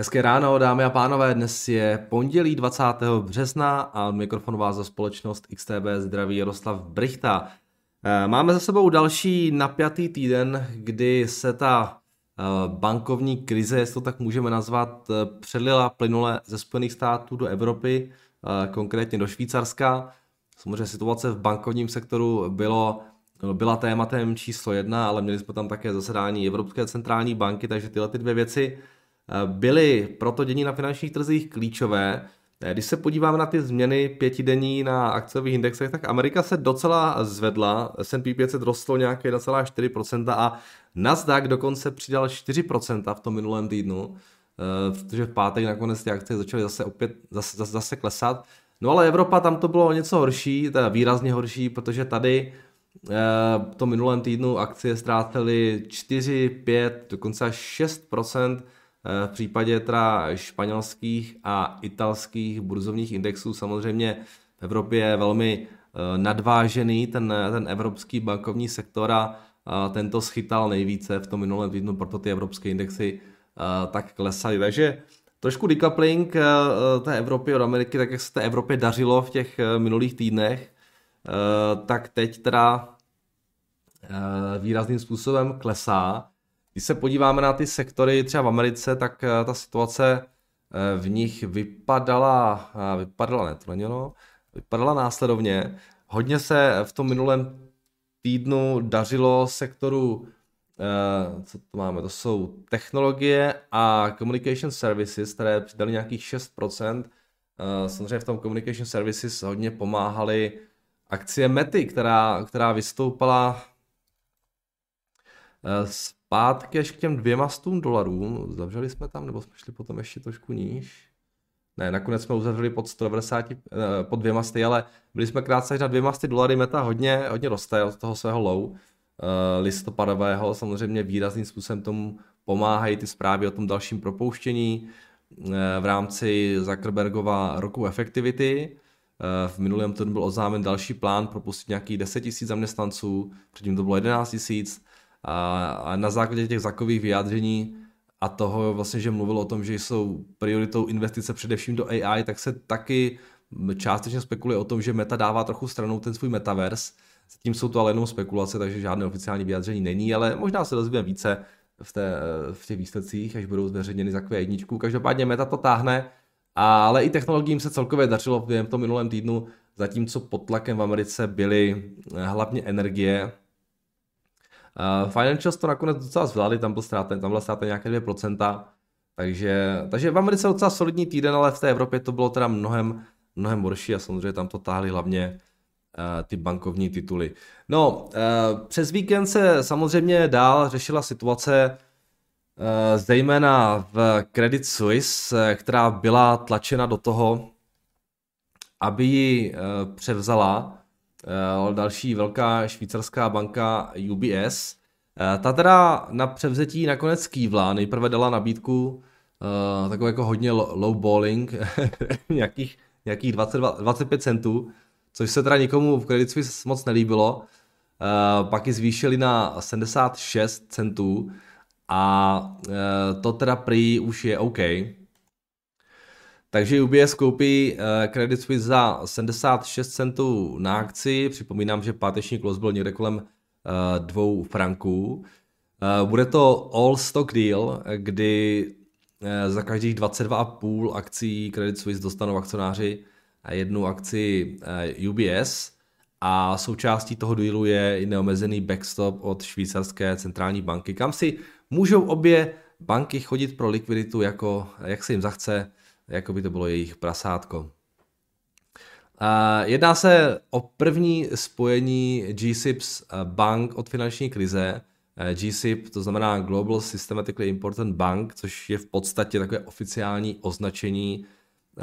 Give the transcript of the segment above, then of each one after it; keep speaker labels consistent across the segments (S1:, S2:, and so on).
S1: Hezké ráno, dámy a pánové, dnes je pondělí 20. března a mikrofon vás za společnost XTB zdraví Jaroslav Brichta. Eh, máme za sebou další napjatý týden, kdy se ta eh, bankovní krize, jestli to tak můžeme nazvat, eh, předlila plynule ze Spojených států do Evropy, konkrétně do Švýcarska. Samozřejmě situace v bankovním sektoru bylo, byla tématem číslo jedna, ale měli jsme tam také zasedání Evropské centrální banky, takže tyhle ty dvě věci byly proto dění na finančních trzích klíčové. Když se podíváme na ty změny pětidenní na akciových indexech, tak Amerika se docela zvedla, S&P 500 rostlo nějaké 1,4% a Nasdaq dokonce přidal 4% v tom minulém týdnu, eh, protože v pátek nakonec ty akcie začaly zase opět zase, zase, zase klesat. No ale Evropa tam to bylo něco horší, teda výrazně horší, protože tady v eh, tom minulém týdnu akcie ztrácely 4, 5, dokonce až 6%, Eh, v případě teda španělských a italských burzovních indexů samozřejmě v Evropě je velmi eh, nadvážený ten, ten evropský bankovní sektor a tento schytal nejvíce v tom minulém týdnu, proto ty evropské indexy eh, tak klesají. Takže trošku decoupling té Evropy od Ameriky, tak jak se té Evropě dařilo v těch minulých týdnech, tak teď teda výrazným způsobem klesá. Když se podíváme na ty sektory třeba v Americe, tak eh, ta situace eh, v nich vypadala, eh, vypadala ne, to není ono, vypadala následovně. Hodně se v tom minulém týdnu dařilo sektoru, co to máme, to jsou technologie a communication services, které přidali nějakých 6%. Samozřejmě v tom communication services hodně pomáhaly akcie Mety, která, která vystoupala s zpátky až k těm dvěma stům dolarů. Zavřeli jsme tam, nebo jsme šli potom ještě trošku níž? Ne, nakonec jsme uzavřeli pod 190, eh, pod dvěma sty, ale byli jsme krátce na dvěma sty dolary, meta hodně, hodně roste od toho svého low eh, listopadového, samozřejmě výrazným způsobem tomu pomáhají ty zprávy o tom dalším propouštění eh, v rámci Zuckerbergova roku efektivity. V minulém týdnu byl oznámen další plán propustit nějakých 10 000 zaměstnanců, předtím to bylo 11 000 a, na základě těch zakových vyjádření a toho vlastně, že mluvil o tom, že jsou prioritou investice především do AI, tak se taky částečně spekuluje o tom, že Meta dává trochu stranou ten svůj metaverse. Zatím jsou to ale jenom spekulace, takže žádné oficiální vyjádření není, ale možná se dozvíme více v, té, v těch výsledcích, až budou zveřejněny za jedničku. Každopádně Meta to táhne, ale i technologiím se celkově dařilo v tom minulém týdnu, zatímco pod tlakem v Americe byly hlavně energie, Uh, Financials to nakonec docela zvládli, tam byl ztráten, tam byla ztráten nějaké 2%, takže, takže v Americe docela solidní týden, ale v té Evropě to bylo teda mnohem, mnohem horší a samozřejmě tam to táhli hlavně uh, ty bankovní tituly. No, uh, přes víkend se samozřejmě dál řešila situace zejména v Credit Suisse, která byla tlačena do toho, aby ji převzala Eh, další velká švýcarská banka UBS. Eh, ta teda na převzetí nakonec kývla, nejprve dala nabídku uh, takový jako hodně low balling, nějakých, nějakých 20, 25 centů, což se teda nikomu v Credit Suisse moc nelíbilo. Pak ji zvýšili na 76 centů a to teda prý už je OK. Takže UBS koupí eh, Credit Suisse za 76 centů na akci. Připomínám, že páteční close byl někde kolem eh, dvou franků. Eh, bude to all stock deal, kdy za každých 22,5 akcí Credit Suisse dostanou akcionáři jednu akci UBS a součástí toho dealu je i neomezený backstop od švýcarské centrální banky, kam si můžou obě banky chodit pro likviditu, jako, jak se jim zachce jako by to bylo jejich prasátko. Jedná se o první spojení GSIPs bank od finanční krize. GSIP, to znamená Global Systematically Important Bank, což je v podstatě takové oficiální označení eh,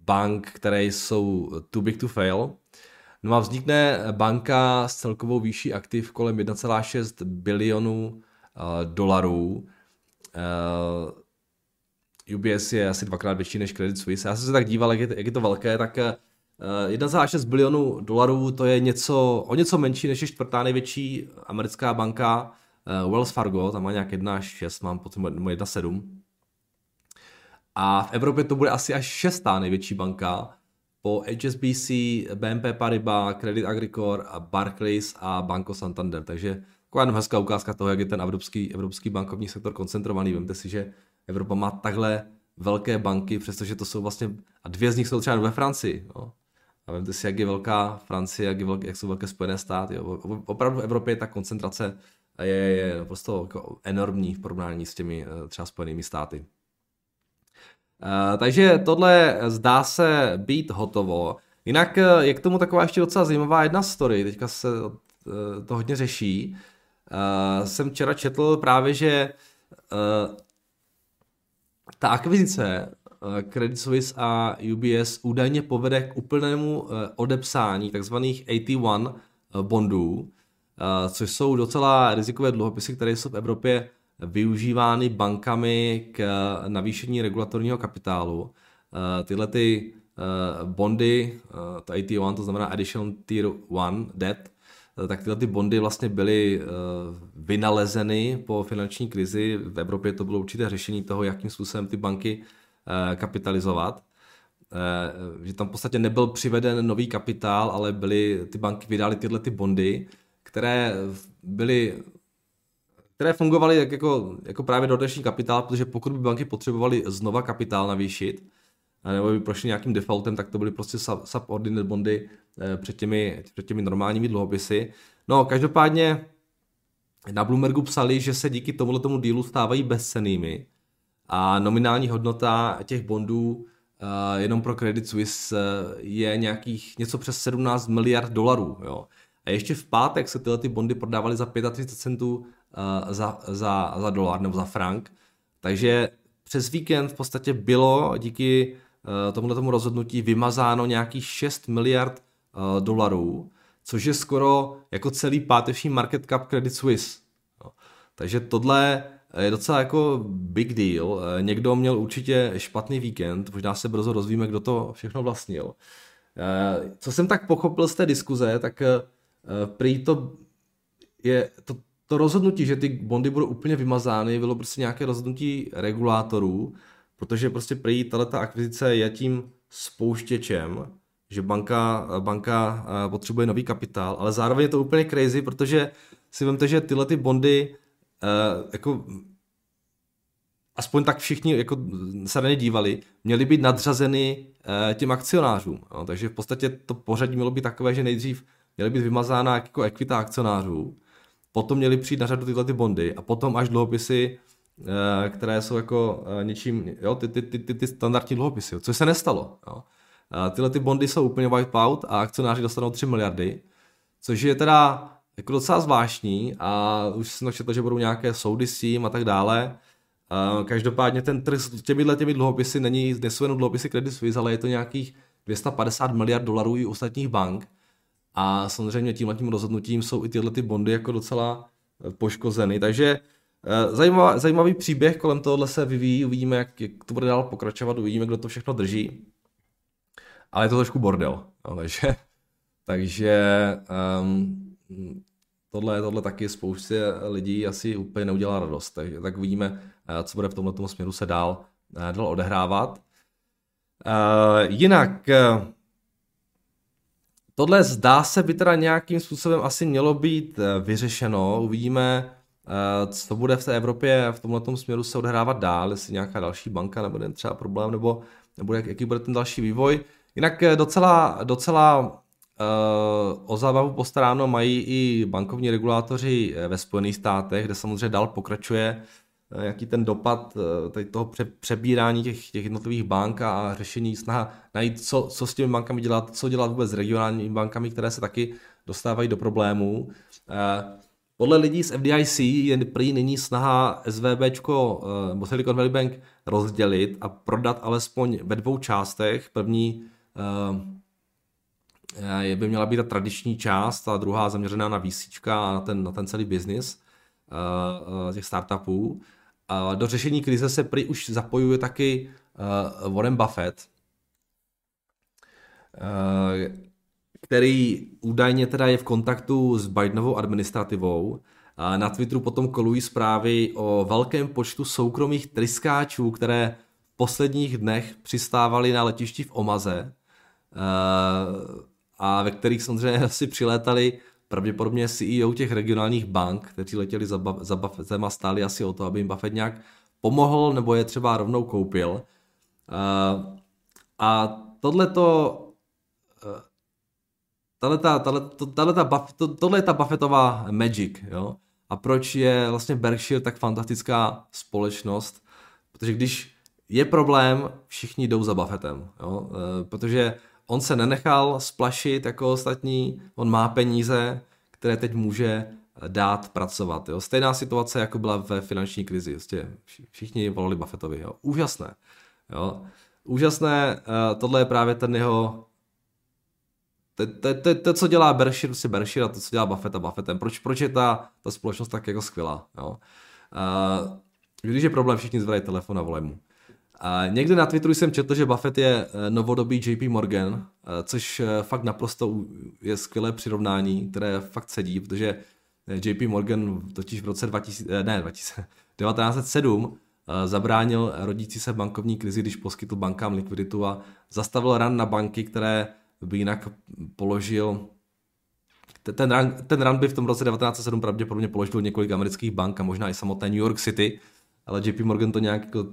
S1: bank, které jsou too big to fail. No a vznikne banka s celkovou výší aktiv kolem 1,6 bilionů eh, dolarů. Eh, UBS je asi dvakrát větší než Credit Suisse. Já jsem se tak díval, jak je, jak je to velké, tak 1,6 eh, bilionů dolarů to je něco, o něco menší než je čtvrtá největší americká banka uh, Wells Fargo, tam má nějak 1,6, mám pocit, 1,7. A v Evropě to bude asi až šestá největší banka po HSBC, BNP Paribas, Credit Agricole, Barclays a Banco Santander. Takže taková jenom hezká ukázka toho, jak je ten evropský, evropský bankovní sektor koncentrovaný. Vemte si, že Evropa má takhle velké banky, přestože to jsou vlastně, a dvě z nich jsou třeba ve Francii. No. A vemte si, jak je velká Francie, jak, je velké, jak jsou velké Spojené státy. Jo. Opravdu v Evropě ta koncentrace je, je prostě jako enormní v porovnání s těmi eh, třeba Spojenými státy. Uh, takže tohle zdá se být hotovo. Jinak eh, je k tomu taková ještě docela zajímavá jedna story, teďka se to hodně řeší. Jsem včera četl právě, že ta akvizice Credit Suisse a UBS údajně povede k úplnému odepsání takzvaných 81 bondů, což jsou docela rizikové dluhopisy, které jsou v Evropě využívány bankami k navýšení regulatorního kapitálu. Tyhle ty bondy, to AT1, to znamená Additional Tier 1 Debt, tak tyhle ty bondy vlastně byly vynalezeny po finanční krizi. V Evropě to bylo určité řešení toho, jakým způsobem ty banky kapitalizovat. Že tam v podstatě nebyl přiveden nový kapitál, ale byly, ty banky vydály tyhle ty bondy, které byly které fungovaly jak jako, jako právě dodatečný kapitál, protože pokud by banky potřebovaly znova kapitál navýšit, nebo by prošly nějakým defaultem, tak to byly prostě subordinate bondy eh, před těmi, před těmi normálními dluhopisy. No, každopádně na Bloombergu psali, že se díky tomuto tomu dílu stávají bezcenými a nominální hodnota těch bondů uh, jenom pro Credit Suisse uh, je nějakých něco přes 17 miliard dolarů. Jo. A ještě v pátek se tyhle ty bondy prodávaly za 35 centů za, za, za dolar nebo za frank. Takže přes víkend v podstatě bylo díky uh, tomuto tomu rozhodnutí vymazáno nějakých 6 miliard uh, dolarů, což je skoro jako celý páteční market cap Credit Suisse. No. Takže tohle je docela jako big deal. Někdo měl určitě špatný víkend, možná se brzo rozvíme, kdo to všechno vlastnil. Co jsem tak pochopil z té diskuze, tak Eh, prý to je to, to rozhodnutí, že ty bondy budou úplně vymazány, bylo prostě nějaké rozhodnutí regulátorů, protože prostě prý tato akvizice je tím spouštěčem, že banka, banka eh, potřebuje nový kapitál, ale zároveň je to úplně crazy, protože si vemte, že tyhle ty bondy uh, jako aspoň tak všichni jako se na ně dívali, měly být nadřazeny uh, těm akcionářům. No, takže v podstatě to pořadí mělo být takové, že nejdřív měly být vymazána jako ekvita akcionářů, potom měly přijít na řadu tyhle ty bondy a potom až dluhopisy, eh, které jsou jako eh, něčím, jo, ty, ty, ty, ty, ty standardní dluhopisy, což se nestalo. Jo. Tyhle ty bondy jsou úplně wipe out a akcionáři dostanou 3 miliardy, což je teda jako docela zvláštní a už jsem četl, že budou nějaké soudy s tím a tak dále. Každopádně ten trh s těmi těmi dluhopisy není, nejsou jenom dluhopisy Credit Suisse, ale je to nějakých 250 miliard dolarů i ostatních bank. A samozřejmě tímhle tím rozhodnutím jsou i tyhle ty bondy jako docela eh, poškozeny. Takže eh, zajímavý, zajímavý příběh kolem tohohle se vyvíjí, uvidíme, jak, jak to bude dál pokračovat, uvidíme, kdo to všechno drží. Ale je to trošku bordel. Takže takže um, tohle, tohle taky spoustě lidí asi úplně neudělá radost. Takže tak uvidíme, eh, co bude v tomhle směru se dál, dál odehrávat. Uh, jinak, Tohle zdá se by teda nějakým způsobem asi mělo být eh, vyřešeno. Uvidíme, eh, co bude v té Evropě v tomhle směru se odehrávat dál, jestli nějaká další banka nebude třeba problém, nebo, nebo jak, jaký bude ten další vývoj. Jinak eh, docela, docela uh, o zábavu postaráno mají i bankovní regulátoři ve Spojených státech, kde samozřejmě dál pokračuje Eh, jaký ten dopad eh, tady toho přebírání těch, těch jednotlivých bank a řešení, snaha najít, co, co s těmi bankami dělat, co dělat vůbec s regionálními bankami, které se taky dostávají do problémů. Eh, podle lidí z FDIC je prý nyní snaha SVB nebo Silicon Valley Bank rozdělit a prodat alespoň ve dvou částech. První je by měla být ta tradiční část, a druhá zaměřená na VC a na ten, na ten celý biznis těch startupů. Do řešení krize se prý už zapojuje taky Warren Buffett, který údajně teda je v kontaktu s Bidenovou administrativou. Na Twitteru potom kolují zprávy o velkém počtu soukromých tryskáčů, které posledních dnech přistávali na letišti v Omaze a ve kterých samozřejmě asi přilétali pravděpodobně CEO těch regionálních bank, kteří letěli za, za Buffettem a stáli asi o to, aby jim Buffett nějak pomohl nebo je třeba rovnou koupil. Uh, a tohleto tahle ta, tahle, tahle ta buff, to, tohle je ta Buffettová magic, jo. A proč je vlastně Berkshire tak fantastická společnost? Protože když je problém, všichni jdou za Buffettem, jo. E, protože on se nenechal splašit jako ostatní, on má peníze, které teď může dát pracovat. Jo. Stejná situace, jako byla ve finanční krizi. Prostě všichni volali Buffettovi. Jo. Úžasné. Jo. Úžasné, e, tohle je právě ten jeho to, to, to, to, co dělá Berkshire, prostě Berkshire a to, co dělá Buffett a Buffettem. Proč, proč je ta, ta společnost tak jako skvělá? Jo? Uh, když je problém, všichni zvedají telefon a volají mu. A někde na Twitteru jsem četl, že Buffett je eh, novodobý JP Morgan, eh, což eh, fakt naprosto je skvělé přirovnání, které fakt sedí, protože JP Morgan totiž v roce 2000, ne, 2000, 1907 zabránil rodící se bankovní krizi, když poskytl bankám likviditu a zastavil ran na banky, které by jinak položil ten run, ten run by v tom roce 1907 pravděpodobně položil několik amerických bank a možná i samotné New York City, ale JP Morgan to nějak jako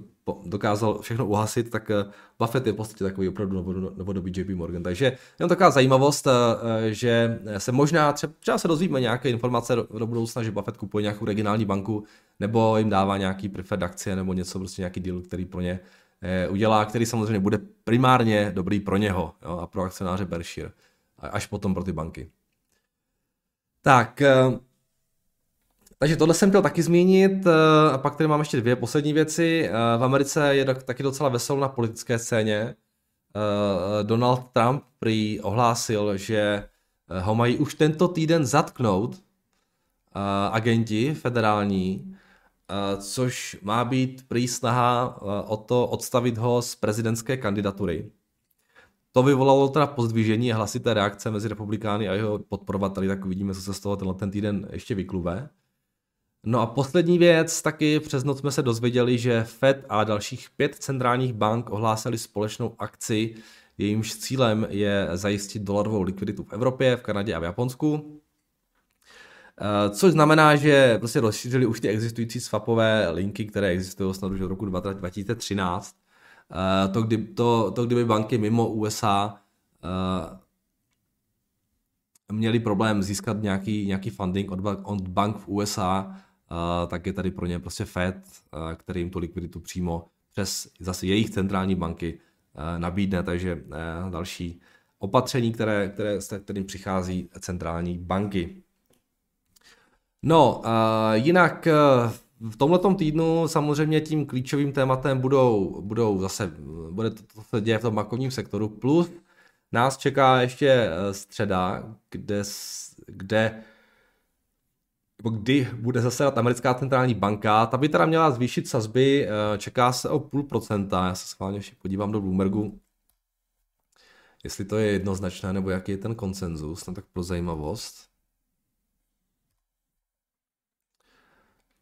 S1: dokázal všechno uhasit, tak eh, Buffett je v podstatě takový opravdu novodobý JP Morgan. Takže jenom taková zajímavost, eh, že se možná třeba, třeba se dozvíme nějaké informace do, do budoucna, že Buffett kupuje nějakou regionální banku nebo jim dává nějaký preferred akcie nebo něco, prostě nějaký deal, který pro ně Eh, udělá, který samozřejmě bude primárně dobrý pro něho jo, a pro akcionáře Berkshire, až potom pro ty banky. Tak, eh, takže tohle jsem chtěl taky zmínit eh, a pak tady mám ještě dvě poslední věci. V Americe je taky docela veselo na politické scéně. Donald Trump prý ohlásil, že ho mají už tento týden zatknout agenti federální Eh, což má být prý snaha eh, o to odstavit ho z prezidentské kandidatury. To vyvolalo teda pozdvižení a hlasité reakce mezi republikány a jeho podporovateli, tak uvidíme, co se z toho tenhle ten týden ještě vyklube. No a poslední věc, taky přes noc jsme se dozvěděli, že Fed a dalších pět centrálních bank ohlásili společnou akci, jejímž cílem je zajistit dolarovou likviditu v Evropě, v Kanadě a v Japonsku. Eh, což znamená, že prostě rozšířili už ty existující swapové linky, které existují snad už od roku 2013. Eh, to, kdy, to, to kdyby banky mimo USA eh, měli problém získat nějaký, nějaký funding od, od bank v USA, tak je tady pro ně prostě Fed, který jim tu likviditu přímo přes zase jejich centrální banky nabídne, takže další opatření, které, které, s kterým přichází centrální banky. No, uh, jinak uh, v tomto týdnu samozřejmě tím klíčovým tématem budou, budou zase, bude to, to se děje v tom bankovním sektoru, plus nás čeká ještě eh, středa, kde, kde kdy bude zasedat americká centrální banka, ta by teda měla zvýšit sazby, čeká se o půl procenta, já se schválně ještě podívám do Bloombergu, jestli to je jednoznačné, nebo jaký je ten konsenzus, no tak pro zajímavost.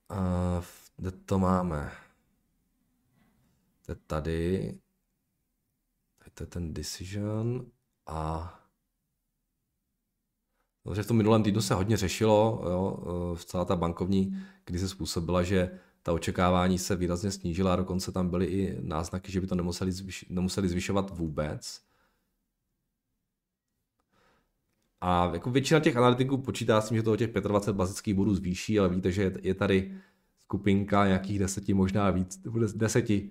S1: A kde to máme? To je tady. To je ten decision a takže v tom minulém týdnu se hodně řešilo, jo, v celá ta bankovní krize způsobila, že ta očekávání se výrazně snížila dokonce tam byly i náznaky, že by to nemuseli, zvyš, nemuseli zvyšovat vůbec. A jako většina těch analytiků počítá s tím, že to o těch 25 bazických bodů zvýší, ale víte, že je tady skupinka nějakých deseti, možná víc, deseti,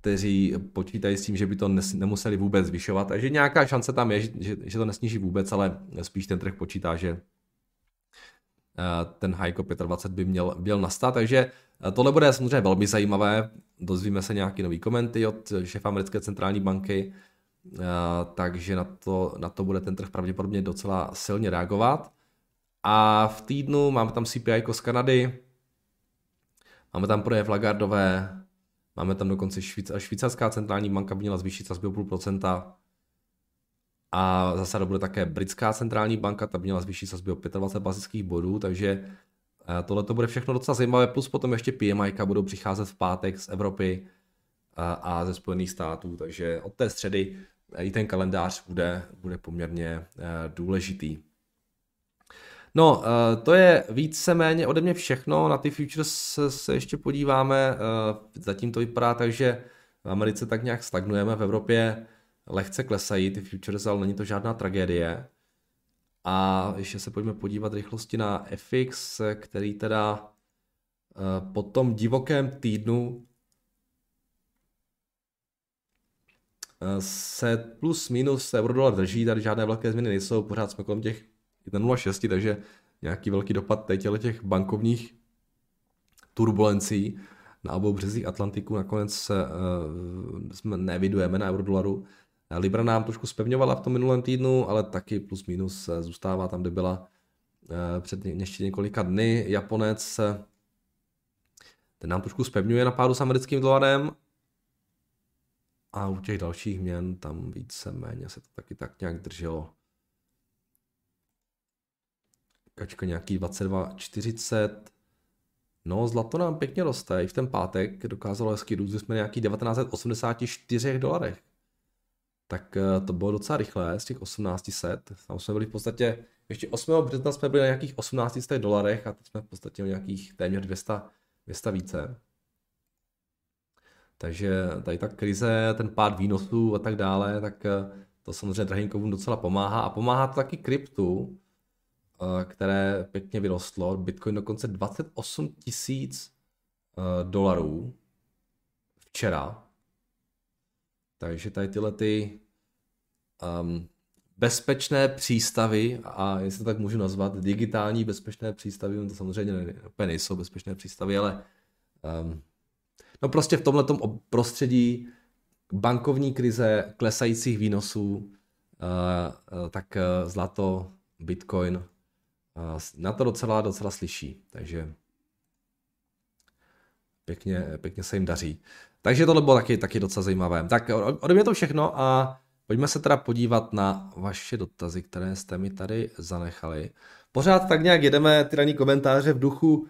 S1: kteří počítají s tím, že by to nemuseli vůbec zvyšovat. Takže nějaká šance tam je, že, že to nesníží vůbec, ale spíš ten trh počítá, že eh, ten hike 25 by měl, měl nastat. Takže eh, tohle bude samozřejmě velmi zajímavé. Dozvíme se nějaký nový komenty od šéfa americké centrální banky, takže na to, na to bude ten trh pravděpodobně docela silně reagovat. A v týdnu máme tam CPI z Kanady, máme tam projev Lagardové, máme tam dokonce švýc, švýcarská centrální banka by měla zvýšit sazby o půl procenta. A zase bude také britská centrální banka, ta by měla zvýšit sazby o 25 bazických bodů, takže eh, tohle to bude všechno docela zajímavé, plus potom ještě PMI budou přicházet v pátek z Evropy, a ze Spojených států, takže od té středy i ten kalendář bude, bude poměrně důležitý. No, to je víceméně ode mě všechno, na ty futures se ještě podíváme, zatím to vypadá tak, že v Americe tak nějak stagnujeme, v Evropě lehce klesají ty futures, ale není to žádná tragédie. A ještě se pojďme podívat rychlosti na FX, který teda eh, po tom divokém týdnu se plus minus eurodolar drží, tady žádné velké změny nejsou, pořád jsme kolem těch 1,06, takže nějaký velký dopad teď těch bankovních turbulencí na obou březích Atlantiku nakonec uh, jsme nevidujeme na eurodolaru. Libra nám trošku spevňovala v tom minulém týdnu, ale taky plus minus eh, zůstává tam, kde byla eh, před ještě několika dny. Japonec ten nám trošku spevňuje na pádu s americkým dolarem a u těch dalších měn tam více-méně se to taky tak nějak drželo. Kačka nějaký 22,40. No, zlato nám pěkně roste. I v ten pátek dokázalo hezky růst, jsme nějaký 1984 dolarech tak eh, to bylo docela rychlé z těch 1800. Tam jsme byli v podstatě, ještě 8. března jsme byli na nějakých 1800 dolarech a teď jsme v podstatě o nějakých téměř 200, 200 více. Takže tady ta krize, ten pád výnosů a tak dále, tak eh, to samozřejmě drahým docela pomáhá a pomáhá to taky kryptu, eh, které pěkně vyrostlo. Bitcoin dokonce 28 tisíc dolarů včera, takže tady tyhle ty um, bezpečné přístavy, a jestli to tak můžu nazvat, digitální bezpečné přístavy, no to samozřejmě ne, nejsou bezpečné přístavy, ale um, no prostě v tomhle prostředí bankovní krize, klesajících výnosů, uh, uh, tak uh, zlato, bitcoin, na to docela, docela slyší, takže pěkně, pěkně se jim daří. Takže tohle bylo taky, taky docela zajímavé. Tak ode mě to všechno a pojďme se teda podívat na vaše dotazy, které jste mi tady zanechali. Pořád tak nějak jedeme ty ranní komentáře v duchu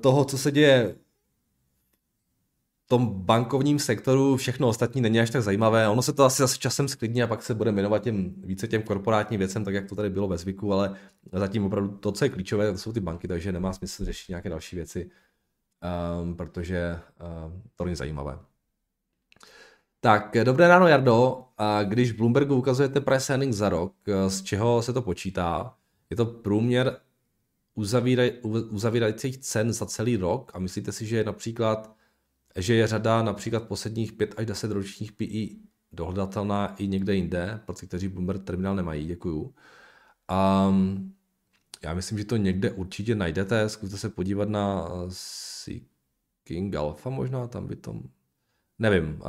S1: toho, co se děje tom bankovním sektoru, všechno ostatní není až tak zajímavé. Ono se to asi zase časem sklidní a pak se bude jmenovat těm, více těm korporátním věcem, tak jak to tady bylo ve zvyku, ale zatím opravdu to, co je klíčové, to jsou ty banky, takže nemá smysl řešit nějaké další věci um, protože um, to není zajímavé. Tak, dobré ráno, Jardo. A když v Bloombergu ukazujete price earning za rok, eh, z čeho se to počítá? Je to průměr uzavíraj, uzavírajících cen za celý rok a myslíte si, že je například, že je řada například posledních 5 až 10 ročních PI dohledatelná i někde jinde, pro ty, kteří Bloomberg terminál nemají, děkuju. Um, já myslím, že to někde určitě najdete, zkuste se podívat na King Alpha možná, tam by to... Nevím,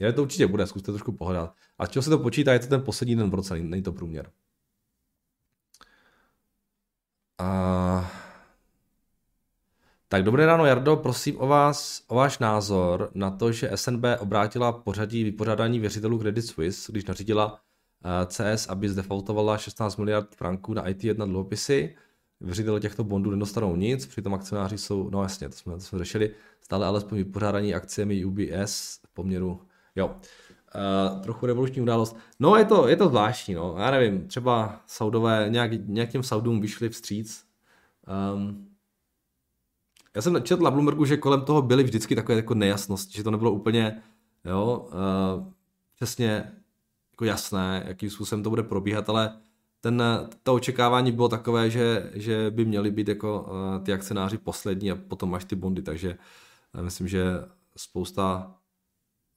S1: uh, to určitě bude, zkuste trošku pohodat. A čeho se to počítá, je to ten poslední den v roce, není to průměr. A... Tak dobré ráno, Jardo, prosím o vás, o váš názor na to, že SNB obrátila pořadí vypořádání věřitelů Credit Suisse, když nařídila CS, aby zdefaultovala 16 miliard franků na IT1 dluhopisy věřitele těchto bondů nedostanou nic, přitom akcionáři jsou, no jasně, to jsme, to jsme řešili, stále alespoň vypořádání akciemi UBS v poměru, jo, uh, trochu revoluční událost. No je to, je to zvláštní, no, já nevím, třeba Saudové, nějak, nějak těm Saudům vyšli vstříc. Um, já jsem četl na Bloombergu, že kolem toho byly vždycky takové jako nejasnosti, že to nebylo úplně, jo, uh, přesně jako jasné, jakým způsobem to bude probíhat, ale ten, to očekávání bylo takové, že, že by měly být jako uh, ty akcionáři poslední a potom až ty bondy, takže uh, myslím, že spousta,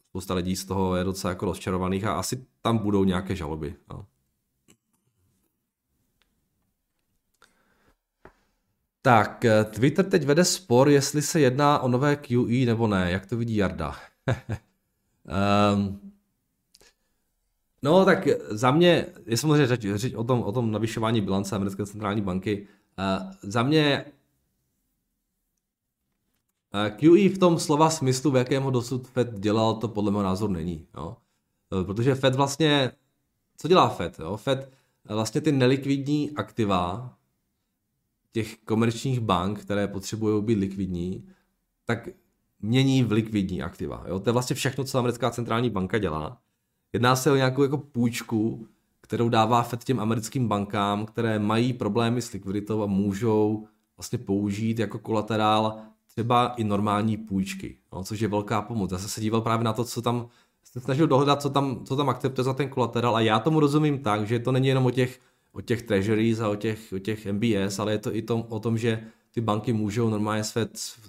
S1: spousta lidí z toho je docela jako rozčarovaných a asi tam budou nějaké žaloby. No. Tak, eh, Twitter teď vede spor, jestli se jedná o nové QE nebo ne. Jak to vidí Jarda? um, No tak za mě, je samozřejmě řeč, řeč o, tom, o tom navyšování bilance americké centrální banky. Uh, za mě uh, eh, QE v tom slova smyslu, v jakém ho dosud Fed dělal, to podle mého názoru není. Jo? Protože Fed vlastně, co dělá Fed? Jo? Fed vlastně ty nelikvidní aktiva těch komerčních bank, které potřebují být likvidní, tak mění v likvidní aktiva. Jo? To je vlastně všechno, co americká centrální banka dělá. Jedná se o nějakou jako půjčku, kterou dává Fed těm americkým bankám, které mají problémy s likviditou a můžou vlastně použít jako kolaterál třeba i normální půjčky, no, což je velká pomoc. Já jsem se díval právě na to, co tam, jsem snažil dohledat, co tam, co tam akceptuje za ten kolaterál a já tomu rozumím tak, že to není jenom o těch, o těch treasuries a o těch, o těch MBS, ale je to i tom, o tom, že ty banky můžou normálně své,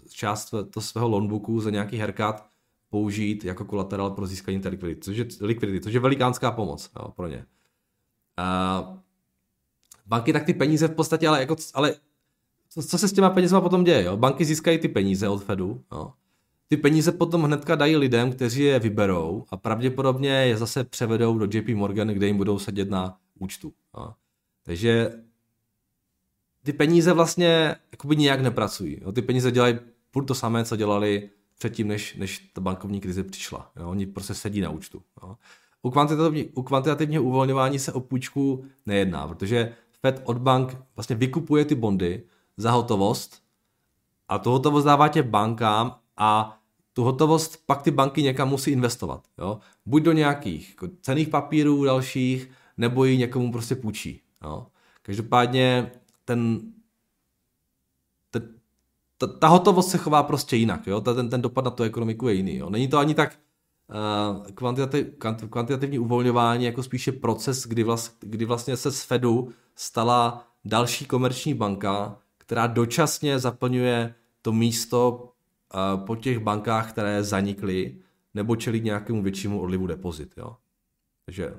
S1: část to svého loanbooku za nějaký herkat použít jako kolaterál pro získání té likvidity, což je, likvidity, což je velikánská pomoc jo, pro ně. A banky tak ty peníze v podstatě, ale, jako, ale co, co se s těma penězma potom děje? Jo? Banky získají ty peníze od Fedu. Jo? Ty peníze potom hnedka dají lidem, kteří je vyberou a pravděpodobně je zase převedou do JP Morgan, kde jim budou sedět na účtu. Jo? Takže ty peníze vlastně jakoby nijak nepracují. Jo? Ty peníze dělají furt to samé, co dělali předtím, než, než ta bankovní krize přišla. Jo? Oni prostě sedí na účtu. Jo? U, kvantitativní, u kvantitativního uvolňování se o půjčku nejedná, protože Fed od bank vlastně vykupuje ty bondy za hotovost a tu hotovost dává tě bankám a tu hotovost pak ty banky někam musí investovat. Jo? Buď do nějakých jako cených papírů dalších, nebo ji někomu prostě půjčí. Jo? Každopádně ten, ten ta, ta hotovost se chová prostě jinak. Jo? Ten, ten dopad na tu ekonomiku je jiný. Jo? Není to ani tak uh, kvantitativ, kvantitativní uvolňování, jako spíše proces, kdy, vlast, kdy vlastně se z Fedu stala další komerční banka, která dočasně zaplňuje to místo uh, po těch bankách, které zanikly, nebo čelí nějakému většímu odlivu depozit. Jo? Takže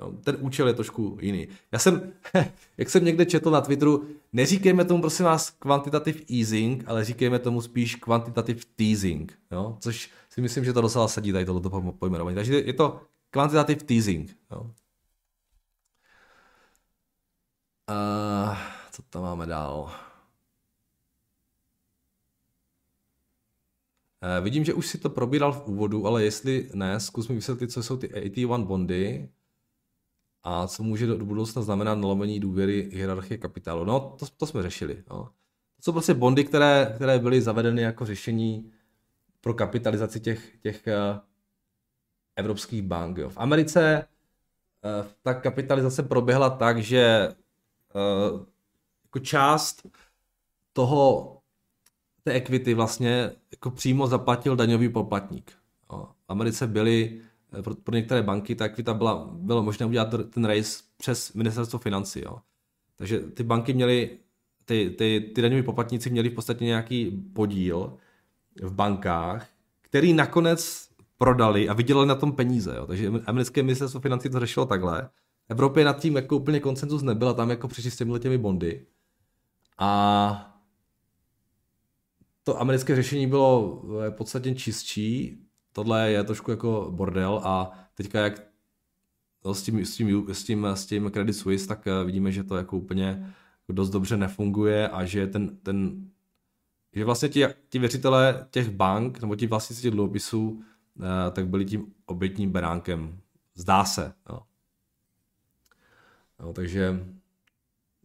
S1: jo, ten účel je trošku jiný. Já jsem, jak jsem někde četl na Twitteru, neříkejme tomu prosím vás quantitative easing, ale říkejme tomu spíš quantitative teasing, jo? což si myslím, že to docela sedí tady tohoto pojmenování. Takže je to quantitative teasing. Jo? Uh, co tam máme dál? Eh, vidím, že už si to probíral v úvodu, ale jestli ne, zkus mi vysvětlit, co jsou ty AT1 bondy a co může do budoucna znamenat nalomení důvěry hierarchie kapitálu. No, to, to jsme řešili. No. To jsou prostě bondy, které, které byly zavedeny jako řešení pro kapitalizaci těch, těch uh, evropských bank. Jo. V Americe uh, ta kapitalizace proběhla tak, že uh, jako část toho té equity vlastně jako přímo zaplatil daňový poplatník. V Americe byly eh, pro, pro některé banky ta equita byla, bylo možné udělat ten race přes ministerstvo financí. Jo. Takže ty banky měly, ty, ty, ty daňoví poplatníci měli v podstatě nějaký podíl v bankách, který nakonec prodali a vydělali na tom peníze. Jo. Takže americké ministerstvo financí to řešilo takhle. V Evropě nad tím jako úplně koncenzus nebyla, tam jako přišli s těmi těmi bondy. A to americké řešení bylo eh, podstatně čistší, tohle je trošku jako bordel a teďka jak no, s, tím, s, tím, s, tím, s tím Credit Suisse, tak eh, vidíme, že to jako úplně dost dobře nefunguje a že ten, ten že vlastně ti, ti věřitelé těch bank nebo ti vlastníci těch dluhopisů eh, tak byli tím obětním beránkem. Zdá se. No. No, takže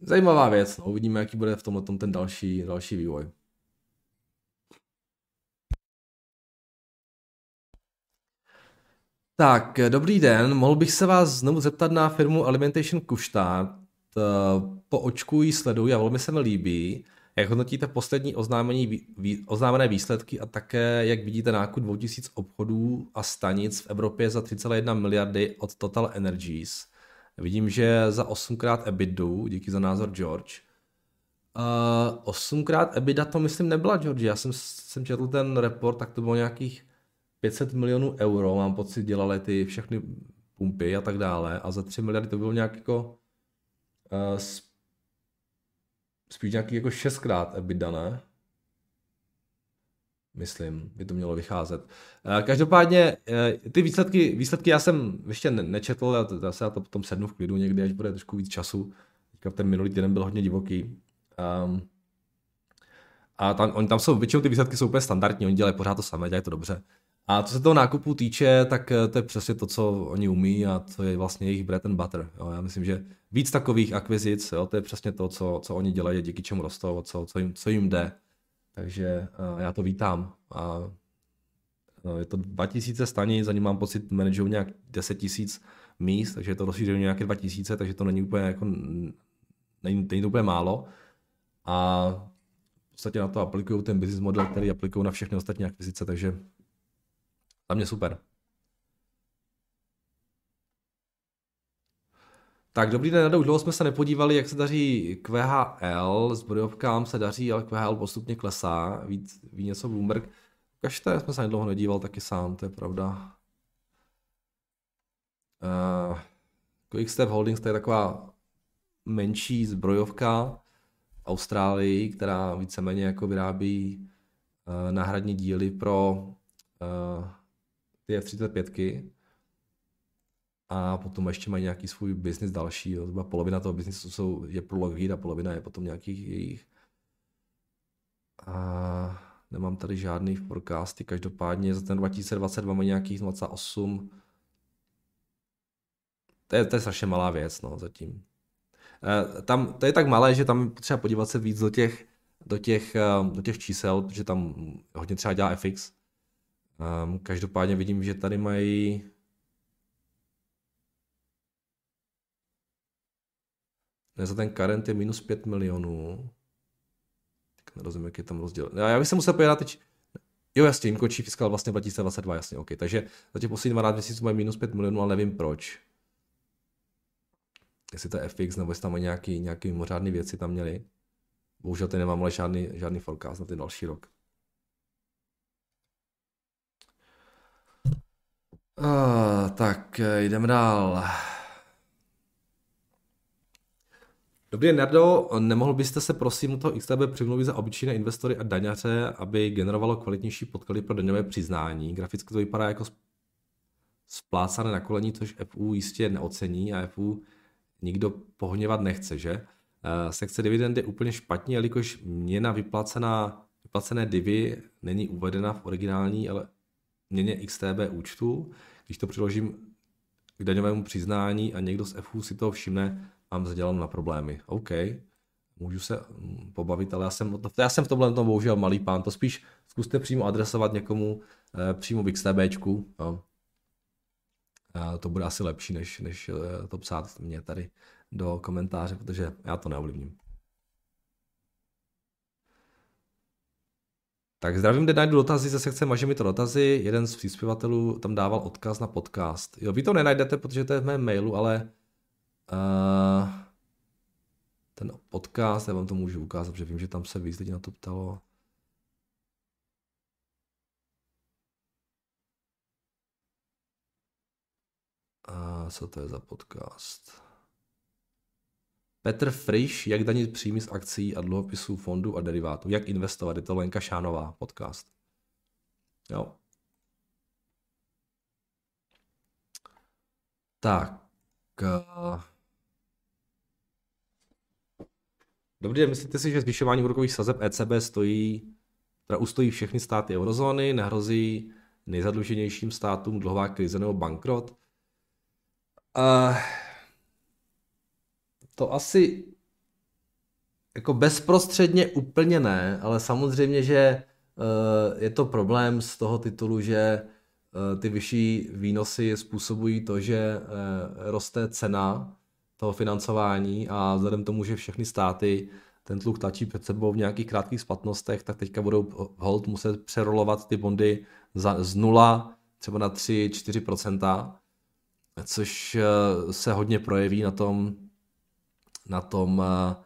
S1: zajímavá věc. No. Uvidíme, jaký bude v tomhle tom ten další, další vývoj. Tak, dobrý den. Mohl bych se vás znovu zeptat na firmu Alimentation Kuštát. Po očku ji sleduji a velmi se mi líbí. Jak hodnotíte poslední oznámení, oznámené výsledky a také, jak vidíte nákup 2000 obchodů a stanic v Evropě za 3,1 miliardy od Total Energies. Vidím, že za 8krát EBITDA, díky za názor George. Uh, 8krát EBITDA to myslím nebyla George, já jsem, jsem četl ten report, tak to bylo nějakých 500 milionů euro, mám pocit, dělali ty všechny pumpy a tak dále a za 3 miliardy to bylo nějak jako uh, spíš nějaký jako šestkrát EBITDA, ne? Myslím, by to mělo vycházet. Uh, každopádně uh, ty výsledky, výsledky já jsem ještě nečetl, já se na to potom sednu v klidu někdy, až bude trošku víc času. Teďka ten minulý týden byl hodně divoký. Um, a tam, oni tam jsou, většinou ty výsledky jsou úplně standardní, oni dělají pořád to samé, dělají to dobře. A co se toho nákupu týče, tak eh, to je přesně to, co oni umí a co je vlastně jejich bread and butter. Jo. Já myslím, že víc takových akvizic, jo, to je přesně to, co, co oni dělají, díky čemu rostou, co, co, jim, co jim jde. Takže uh, já to vítám. A je to 2000 stanic, za ním mám pocit manažují nějak 10 tisíc míst, takže je to rozšířeno nějaké 2000, takže to není úplně jako, není, není to úplně málo. A v podstatě na to aplikují ten business model, který aplikují na všechny ostatní akvizice, takže za mě super. Tak dobrý den, už dlouho jsme se nepodívali, jak se daří QHL, s bodovkám se daří, ale QHL postupně klesá, víc, ví něco Bloomberg. Ukažte, jsme se dlouho nedíval taky sám, to je pravda. Uh, Quickstep Holdings, to je taková menší zbrojovka v Austrálii, která víceméně jako vyrábí uh, náhradní díly pro uh, ty F-35. A potom ještě mají nějaký svůj biznis další. Jo. Zhruba polovina toho biznisu jsou, je pro Lockheed a polovina je potom nějakých jejich. A nemám tady žádný forecasty. Každopádně za ten 2022 mají nějakých 0,8 to je, to je strašně malá věc, no, zatím. E, tam, to je tak malé, že tam třeba podívat se víc do těch, do těch, eh, do těch čísel, protože tam hodně třeba dělá FX. Um, každopádně vidím, že tady mají Ne, za ten current je minus 5 milionů. Tak nerozumím, jak je tam rozdíl. Já bych se musel podívat teď. Jo, jasně, jim končí fiskal vlastně 2022, jasně, OK. Takže za těch posledních 12 měsíců mají minus 5 milionů, ale nevím proč jestli to je FX, nebo jestli tam mají nějaký, nějaký mimořádné věci tam měli. Bohužel tady nemám ale žádný, žádný forecast na ten další rok. Uh, tak jdeme dál. Dobrý Nerdo, nemohl byste se prosím u toho XTB přimluvit za obyčejné investory a daňaře, aby generovalo kvalitnější podklady pro daňové přiznání? Graficky to vypadá jako splácané na kolení, což FU jistě neocení a FU nikdo pohněvat nechce, že? Eh, sekce dividend je úplně špatně, jelikož měna vyplacená, vyplacené divy není uvedena v originální, ale měně XTB účtu. Když to přiložím k daňovému přiznání a někdo z FU si to všimne, mám zadělám na problémy. OK, můžu se mm, pobavit, ale já jsem, já jsem v tomhle tom bohužel malý pán, to spíš zkuste přímo adresovat někomu eh, přímo v XTBčku. Jo to bude asi lepší, než, než eh, to psát mě tady do komentáře, protože já to neovlivním. Tak zdravím, kde najdu dotazy ze sekce Maže mi to dotazy. Jeden z příspěvatelů tam dával odkaz na podcast. Jo, vy to nenajdete, protože to je v mém mailu, ale uh, ten podcast, já vám to můžu ukázat, protože vím, že tam se víc lidí na to ptalo. A co to je za podcast? Petr Frisch, jak danit příjmy z akcí a dluhopisů fondů a derivátů. Jak investovat, je to Lenka Šánová podcast. Jo. Tak. Eh. Dobrý den, myslíte si, že zvyšování úrokových sazeb ECB stojí, teda ustojí všechny státy eurozóny, nehrozí nejzadluženějším státům dluhová krize nebo bankrot? Uh, to asi jako bezprostředně úplně ne, ale samozřejmě, že uh, je to problém z toho titulu, že uh, ty vyšší výnosy způsobují to, že uh, roste cena toho financování a vzhledem tomu, že všechny státy ten tluk tačí před sebou v nějakých krátkých splatnostech, tak teďka budou hold muset přerolovat ty bondy za, z nula třeba na 3-4%, což eh, se hodně projeví na tom, na tom eh,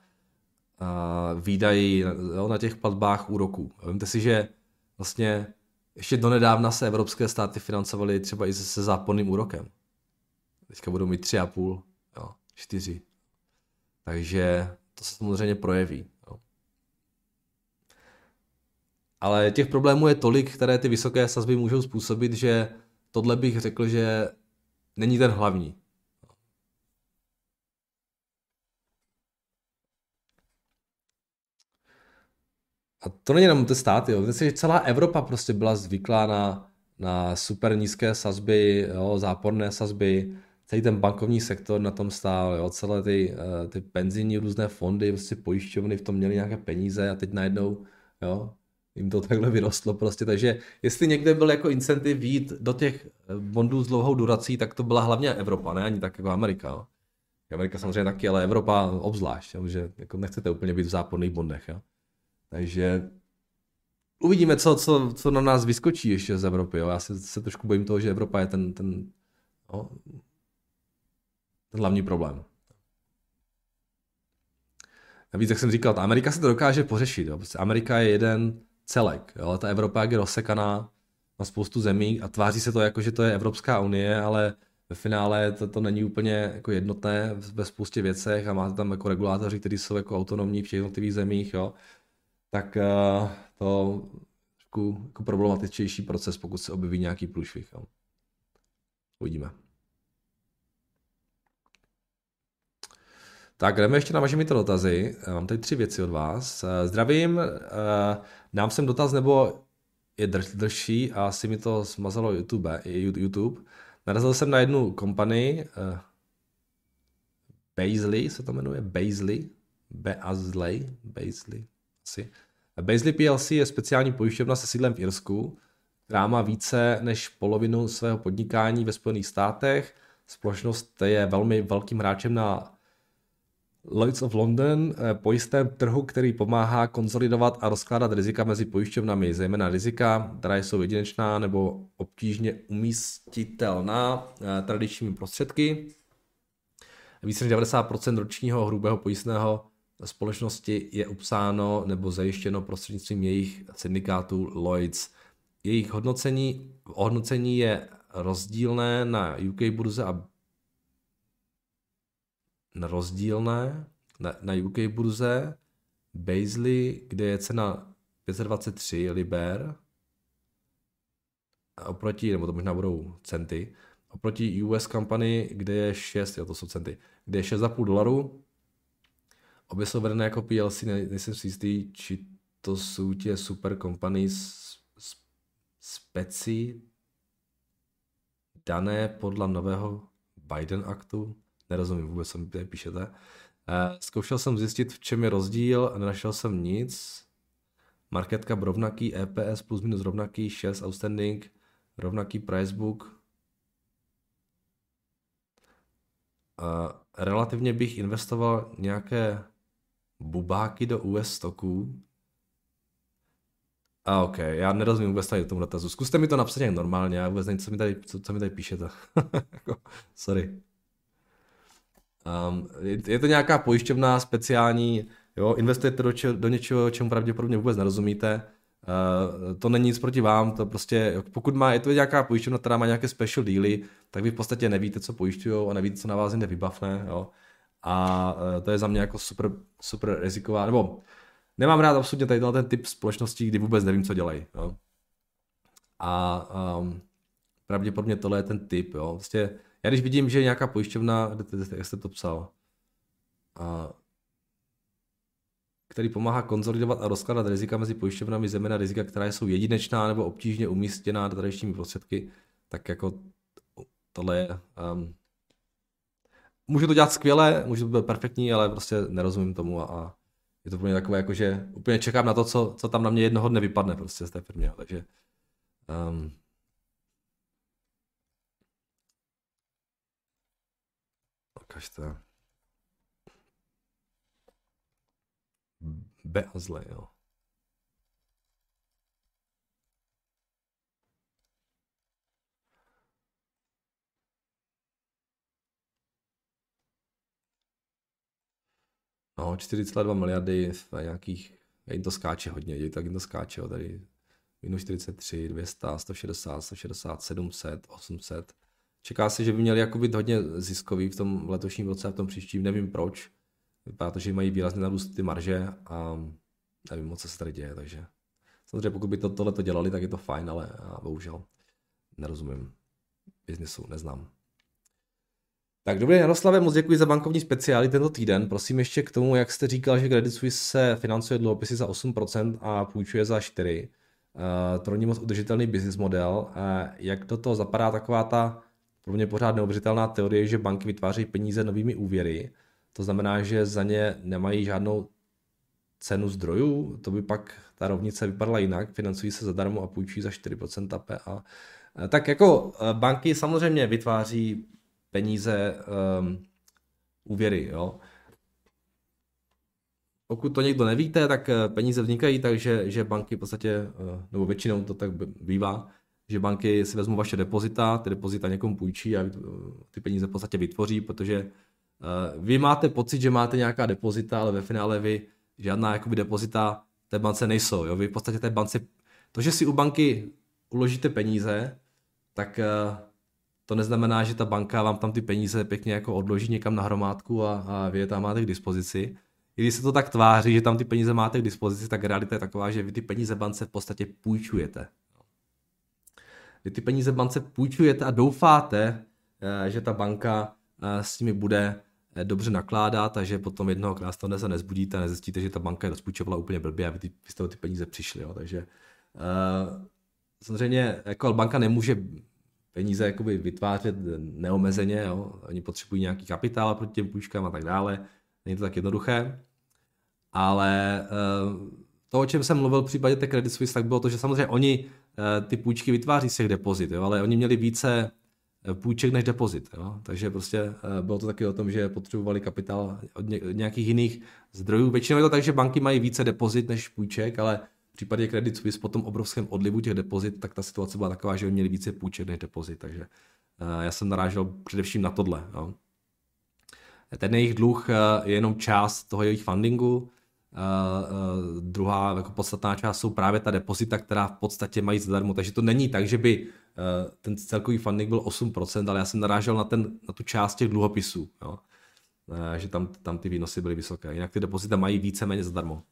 S1: eh, výdaji, na těch platbách úroků. Vemte si, že vlastně ještě donedávna se evropské státy financovaly třeba i se záporným úrokem. Teďka budou mít tři a půl, jo, čtyři. Takže to se samozřejmě projeví. Jo. Ale těch problémů je tolik, které ty vysoké sazby můžou způsobit, že tohle bych řekl, že není ten hlavní. A to není jenom ty státy, jo. Myslím, že celá Evropa prostě byla zvyklá na, na super nízké sazby, jo, záporné sazby, celý ten bankovní sektor na tom stál, jo, celé ty, eh, ty penzijní různé fondy, prostě pojišťovny v tom měly nějaké peníze a teď najednou, jo, jim to takhle vyrostlo prostě, takže jestli někde byl jako incentiv jít do těch bondů s dlouhou durací, tak to byla hlavně Evropa, ne ani tak jako Amerika. Jo. Amerika samozřejmě taky, ale Evropa obzvlášť, jo, že jako nechcete úplně být v záporných bondech. Jo. Takže uvidíme, co, co, co na nás vyskočí ještě z Evropy. Jo. Já se, se trošku bojím toho, že Evropa je ten, ten, jo, ten hlavní problém. Navíc, jak jsem říkal, ta Amerika se to dokáže pořešit. Jo. Prostě Amerika je jeden celek, jo. ale ta Evropa jak je rozsekaná na spoustu zemí a tváří se to jako, že to je Evropská unie, ale ve finále to, to není úplně jako jednotné ve spoustě věcech a máte tam jako regulátoři, kteří jsou jako autonomní v těch jednotlivých zemích, jo. Tak uh, to jako, jako problematičtější proces, pokud se objeví nějaký průšvih. Uvidíme. Tak jdeme ještě na vaše mít dotazy. Mám tady tři věci od vás. Eh, zdravím, eh, dám sem dotaz, nebo je držší a asi mi to smazalo YouTube. YouTube. Narazil jsem na jednu kompanii, Bazley se to jmenuje, Bazley, Beazley, Bazley, asi. Bazley PLC je speciální pojišťovna se sídlem v Irsku, která má více než polovinu svého podnikání ve Spojených státech. Společnost je velmi velkým hráčem na Lloyds of London eh, pojistém trhu, který pomáhá konsolidovat a rozkládat rizika mezi pojišťovnami, zejména rizika, která jsou jedinečná nebo obtížně umístitelná eh, tradičními prostředky. Více než 90% ročního hrubého pojistného společnosti je upsáno nebo zajištěno prostřednictvím jejich syndikátu Lloyds. Jejich hodnocení, hodnocení je rozdílné na UK burze a rozdílné na, na UK burze, Bazley, kde je cena 523 liber, oproti, nebo to možná budou centy, oproti US Company, kde je 6, jo, to jsou centy, kde je 6,5 dolarů, obě jsou vedené jako PLC, ne, nejsem si jistý, či to jsou tě super companies speci dané podle nového Biden aktu, Nerozumím vůbec, co mi tady píšete. Eh, zkoušel jsem zjistit, v čem je rozdíl a nenašel jsem nic. Marketka rovnaký, EPS plus minus rovnaký, 6 outstanding, rovnaký pricebook. Uh, relativně bych investoval nějaké bubáky do US stoků. A ok, já nerozumím vůbec tady tomu dotazu. Zkuste mi to napsat nějak normálně, já vůbec nevím, co mi tady, co, co mi tady píšete. Jako, sorry. Um, je, to nějaká pojišťovna speciální, jo, investujete do, če, do něčeho, čemu pravděpodobně vůbec nerozumíte, Uh, to není nic proti vám, to prostě, pokud má, je to nějaká pojišťovna, která má nějaké special dealy, tak vy v podstatě nevíte, co pojišťují a nevíte, co na vás jinde vybavne, jo. A uh, to je za mě jako super, super riziková, nebo nemám rád absolutně tady ten typ společností, kdy vůbec nevím, co dělají, jo. A um, pravděpodobně tohle je ten typ, jo. Prostě já když vidím, že nějaká pojišťovna, jak jste to psal, a který pomáhá konzolidovat a rozkládat rizika mezi pojišťovnami, zejména rizika, která jsou jedinečná nebo obtížně umístěná tradičními prostředky, tak jako tohle je... Um, můžu to dělat skvěle, můžu to být perfektní, ale prostě nerozumím tomu a, a je to pro mě takové, jako že úplně čekám na to, co, co tam na mě jednoho dne vypadne prostě z té firmy, takže um, Ukažte. Beazle, jo. No, 4,2 miliardy v nějakých, jim to skáče hodně, tak jim to skáče, jo, tady minus 43, 200, 160, 160, 700, 800. Čeká se, že by měli jako být hodně ziskový v tom letošním roce a v tom příštím, nevím proč. Vypadá to, že mají výrazně narůst ty marže a nevím moc, co se tady děje, takže samozřejmě pokud by to, tohle to dělali, tak je to fajn, ale bohužel nerozumím biznesu, neznám. Tak dobrý, Jaroslave, moc děkuji za bankovní speciály tento týden. Prosím ještě k tomu, jak jste říkal, že Credit Suisse se financuje dluhopisy za 8% a půjčuje za 4%. Uh, to není moc udržitelný business model. Uh, jak do toho zapadá taková ta pro mě pořád neuvěřitelná teorie, že banky vytváří peníze novými úvěry. To znamená, že za ně nemají žádnou cenu zdrojů, to by pak ta rovnice vypadala jinak, financují se zadarmo a půjčují za 4% PA. Tak jako banky samozřejmě vytváří peníze, um, úvěry, jo. Pokud to někdo nevíte, tak peníze vznikají tak, že, banky v podstatě, nebo většinou to tak bývá, že banky si vezmou vaše depozita, ty depozita někomu půjčí a ty peníze v podstatě vytvoří, protože eh, vy máte pocit, že máte nějaká depozita, ale ve finále vy žádná jakoby depozita té bance nejsou. Jo? Vy v podstatě té bance, to, že si u banky uložíte peníze, tak eh, to neznamená, že ta banka vám tam ty peníze pěkně jako odloží někam na hromádku a, a vy je tam máte k dispozici. I když se to tak tváří, že tam ty peníze máte k dispozici, tak realita je taková, že vy ty peníze bance v podstatě půjčujete. Vy ty peníze bance půjčujete a doufáte, eh, že ta banka eh, s nimi bude eh, dobře nakládat a že potom jednoho krásného se nezbudíte a nezjistíte, že ta banka je rozpůjčovala úplně blbě a vy, ty, vy jste o ty peníze přišli. Jo. Takže uh, samozřejmě jako banka nemůže peníze jakoby vytvářet neomezeně, jo. oni potřebují nějaký kapitál proti těm půjčkám a tak dále, není to tak jednoduché, ale uh, to, o čem jsem mluvil v případě té Credit Suisse, tak bylo to, že samozřejmě oni Eh, ty půjčky vytváří z těch depozit, jo, ale oni měli více eh, půjček než depozit. Jo? Takže prostě eh, bylo to taky o tom, že potřebovali kapitál od nějakých jiných zdrojů. Většinou je to tak, že banky mají více depozit než půjček, ale v případě Credit Suisse po tom obrovském odlivu těch depozit, tak ta situace byla taková, že oni měli více půjček než depozit. Takže já jsem narážel především na tohle. Jo? Ten jejich dluh je jenom část toho jejich fundingu, Uh, uh, druhá jako podstatná část jsou právě ta depozita, která v podstatě mají zadarmo. Takže to není tak, že by uh, ten celkový funding byl 8%, ale já jsem narážel na, ten, na tu část těch dluhopisů, jo? Uh, že tam, tam ty výnosy byly vysoké. Jinak ty depozita mají víceméně zadarmo.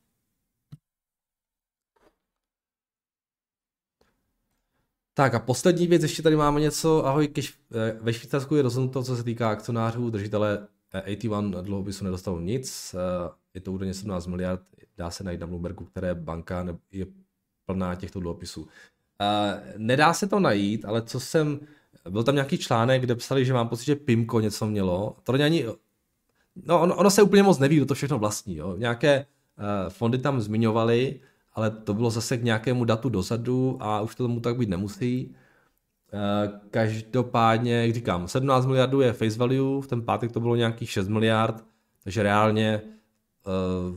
S1: Tak a poslední věc, ještě tady máme něco, ahoj, kež, ve Švýcarsku je rozhodnuto, co se týká akcionářů, držitele AT1 dluhopisu nedostal nic, je to údajně 17 miliard, dá se najít na Bloombergu, které banka je plná těchto dluhopisů. Nedá se to najít, ale co jsem, byl tam nějaký článek, kde psali, že mám pocit, že Pimko něco mělo. To není ani, no ono, ono se úplně moc neví, kdo to všechno vlastní. Jo. Nějaké fondy tam zmiňovali, ale to bylo zase k nějakému datu dozadu a už to tomu tak být nemusí. Uh, každopádně, jak říkám, 17 miliardů je face value, v ten pátek to bylo nějakých 6 miliard, takže reálně uh,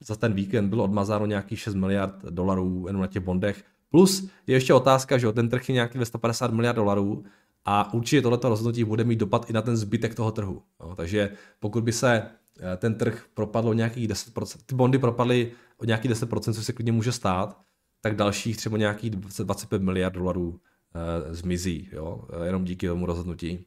S1: za ten víkend bylo odmazáno nějakých 6 miliard dolarů jenom na těch bondech. Plus je ještě otázka, že ten trh je nějaký ve 150 miliard dolarů a určitě tohleto rozhodnutí bude mít dopad i na ten zbytek toho trhu. No, takže pokud by se eh, ten trh propadl nějakých 10%, ty bondy propadly o nějakých 10%, což se klidně může stát, tak dalších třeba nějakých 25 miliard dolarů uh, zmizí, jo, jenom díky tomu rozhodnutí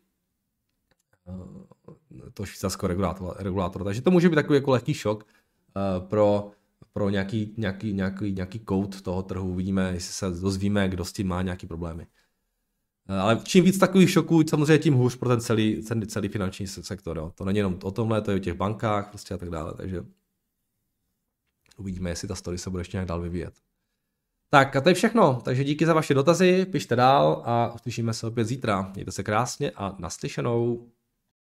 S1: to švýcarského regulátora, regulátora. Takže to může být takový jako lehký šok uh, pro, pro nějaký, nějaký, nějaký, nějaký kout toho trhu. Uvidíme, jestli se dozvíme, kdo s tím má nějaký problémy. Uh, ale čím víc takových šoků, samozřejmě tím hůř pro ten celý, celý, celý finanční sektor. Jo. To není jenom o tomhle, to je o těch bankách prostě a tak dále. Takže uvidíme, jestli ta story se bude ještě nějak dál vyvíjet. Tak a to je všechno, takže díky za vaše dotazy, pište dál a uslyšíme se opět zítra. Mějte se krásně a naslyšenou.